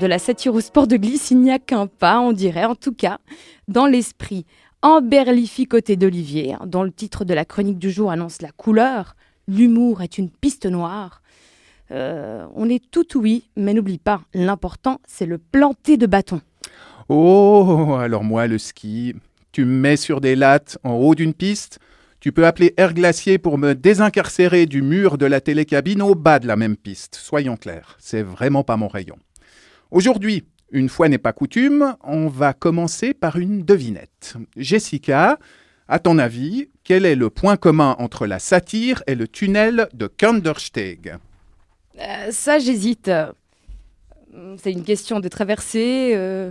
De la satire au sport de glisse, il n'y a qu'un pas, on dirait, en tout cas, dans l'esprit emberlificoté d'Olivier, hein, dont le titre de la chronique du jour annonce la couleur. L'humour est une piste noire. Euh, on est tout oui, mais n'oublie pas, l'important, c'est le planter de bâton. Oh, alors moi, le ski, tu me mets sur des lattes en haut d'une piste, tu peux appeler Air Glacier pour me désincarcérer du mur de la télécabine au bas de la même piste, soyons clairs, c'est vraiment pas mon rayon. Aujourd'hui, une fois n'est pas coutume, on va commencer par une devinette. Jessica, à ton avis, quel est le point commun entre la satire et le tunnel de Kandersteg? Euh, Ça, j'hésite. C'est une question de traversée. Euh.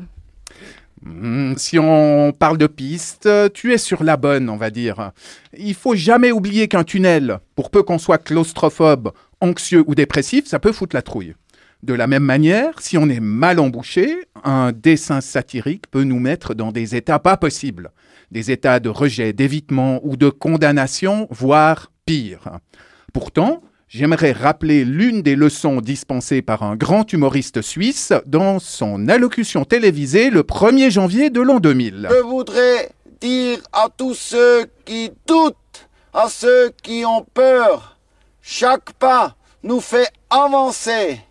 Hmm, si on parle de piste, tu es sur la bonne, on va dire. Il faut jamais oublier qu'un tunnel, pour peu qu'on soit claustrophobe, anxieux ou dépressif, ça peut foutre la trouille. De la même manière, si on est mal embouché, un dessin satirique peut nous mettre dans des états pas possibles, des états de rejet, d'évitement ou de condamnation, voire pire. Pourtant, j'aimerais rappeler l'une des leçons dispensées par un grand humoriste suisse dans son allocution télévisée le 1er janvier de l'an 2000. Je voudrais dire à tous ceux qui doutent, à ceux qui ont peur, chaque pas nous fait avancer.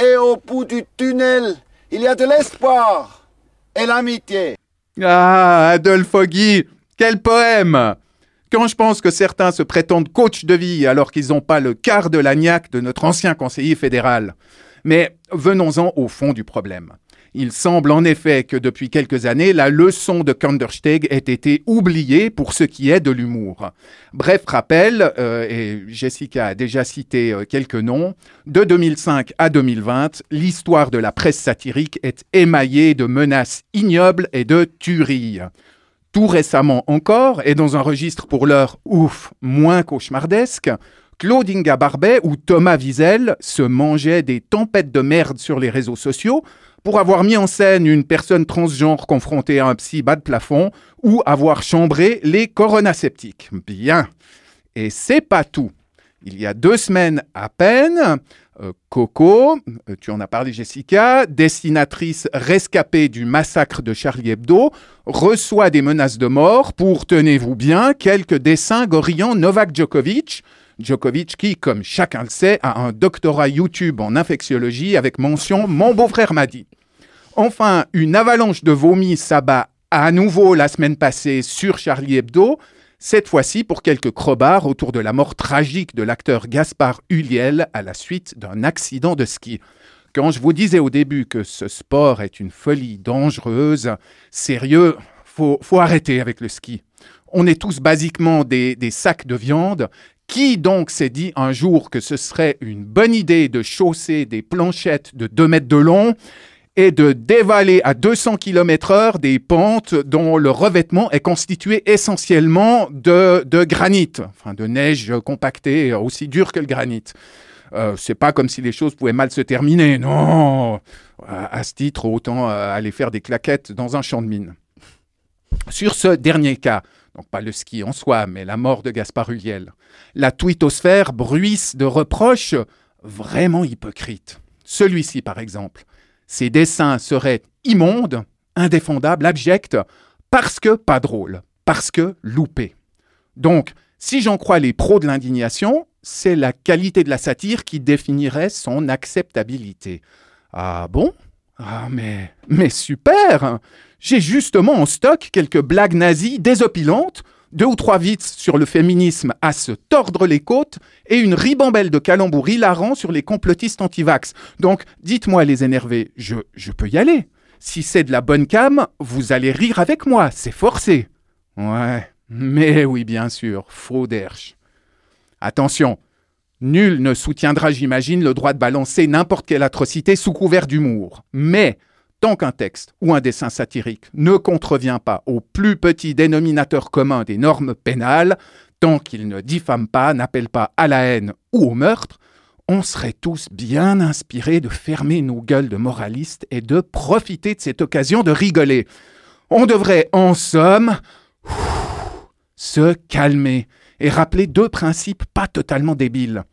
Et au bout du tunnel, il y a de l'espoir et l'amitié. Ah, Adolphe Guy, quel poème Quand je pense que certains se prétendent coach de vie alors qu'ils n'ont pas le quart de l'agnac de notre ancien conseiller fédéral. Mais venons-en au fond du problème. Il semble en effet que depuis quelques années, la leçon de Kandersteg ait été oubliée pour ce qui est de l'humour. Bref rappel, euh, et Jessica a déjà cité euh, quelques noms, de 2005 à 2020, l'histoire de la presse satirique est émaillée de menaces ignobles et de tueries. Tout récemment encore, et dans un registre pour l'heure ouf, moins cauchemardesque, Claudinga Barbet ou Thomas Wiesel se mangeaient des tempêtes de merde sur les réseaux sociaux pour avoir mis en scène une personne transgenre confrontée à un psy bas de plafond ou avoir chambré les coronaceptiques. Bien. Et c'est pas tout. Il y a deux semaines à peine, Coco, euh, tu en as parlé Jessica, dessinatrice rescapée du massacre de Charlie Hebdo, reçoit des menaces de mort pour, tenez-vous bien, quelques dessins gorillant Novak Djokovic, Djokovic qui, comme chacun le sait, a un doctorat YouTube en infectiologie avec mention Mon beau-frère m'a dit. Enfin, une avalanche de vomi s'abat à nouveau la semaine passée sur Charlie Hebdo, cette fois-ci pour quelques crobards autour de la mort tragique de l'acteur Gaspard Huliel à la suite d'un accident de ski. Quand je vous disais au début que ce sport est une folie dangereuse, sérieux, faut, faut arrêter avec le ski. On est tous basiquement des, des sacs de viande qui donc s'est dit un jour que ce serait une bonne idée de chausser des planchettes de 2 mètres de long et de dévaler à 200 km heure des pentes dont le revêtement est constitué essentiellement de, de granit, enfin de neige compactée, aussi dure que le granit. Euh, c'est pas comme si les choses pouvaient mal se terminer, non. À, ce titre, autant euh, aller faire des claquettes dans un champ de mine. Sur ce dernier cas, donc pas le ski en soi, mais la mort de Gaspard Huliel. La twittosphère bruisse de reproches vraiment hypocrites. Celui-ci, par exemple. Ses dessins seraient immondes, indéfendables, abjects, parce que pas drôles, parce que loupés. Donc, si j'en crois les pros de l'indignation, c'est la qualité de la satire qui définirait son acceptabilité. Ah bon? Ah mais, mais super j'ai justement en stock quelques blagues nazies désopilantes, deux ou trois vices sur le féminisme à se tordre les côtes et une ribambelle de calembours hilarants sur les complotistes anti-vax. Donc, dites-moi les énervés, je, peux y aller. Si c'est de la bonne cam, vous allez rire avec moi, c'est forcé. Ouais, mais oui, bien sûr, faux d'Hersch. Attention, nul ne soutiendra, j'imagine, le droit de balancer n'importe quelle atrocité sous couvert d'humour. Mais tant qu'un texte ou un dessin satirique ne contrevient pas au plus petit dénominateur commun des normes pénales, tant qu'il ne diffame pas, n'appelle pas à la haine ou au meurtre, on serait tous bien inspirés de fermer nos gueules de moralistes et de profiter de cette occasion de rigoler. On devrait, en somme, se calmer et rappeler deux principes pas totalement débiles.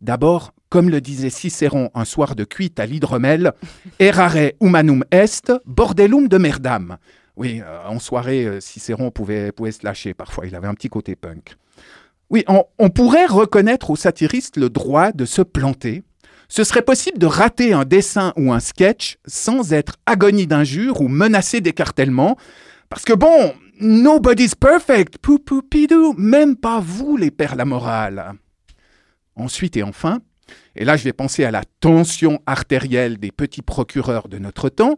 D'abord, comme le disait Cicéron un soir de cuite à l'hydromel, errare humanum est, bordellum de merdam. Oui, euh, en soirée, euh, Cicéron pouvait, pouvait se lâcher parfois, il avait un petit côté punk. Oui, on, pourrait reconnaître aux satiristes le droit de se planter. Ce serait possible de rater un dessin ou un sketch sans être agonie d'injures ou menacé d'écartèlement. Parce que bon, nobody's perfect, pou pou pidou, même pas vous les pères la morale. Ensuite et enfin, et là je vais penser à la tension artérielle des petits procureurs de notre temps,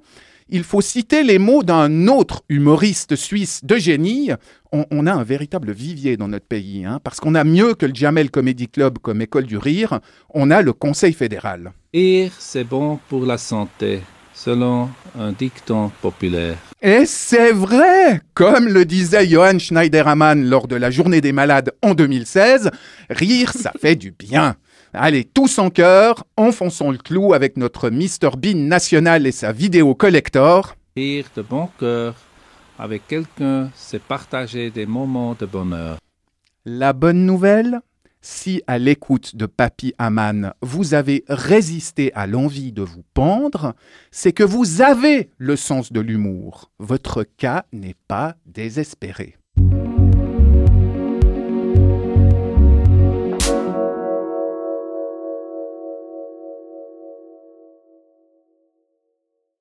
il faut citer les mots d'un autre humoriste suisse de génie. On, on a un véritable vivier dans notre pays, hein, parce qu'on a mieux que le Jamel Comedy Club comme école du rire, on a le Conseil fédéral. Rire, c'est bon pour la santé, selon un dicton populaire. Et c'est vrai Comme le disait Johann Schneiderman lors de la Journée des malades en 2016, rire, ça fait du bien. Allez, tous en cœur, enfonçons le clou avec notre Mr Bean national et sa vidéo collector. Rire de bon cœur avec quelqu'un, c'est partager des moments de bonheur. La bonne nouvelle si à l'écoute de Papy Aman, vous avez résisté à l'envie de vous pendre, c'est que vous avez le sens de l'humour. Votre cas n'est pas désespéré.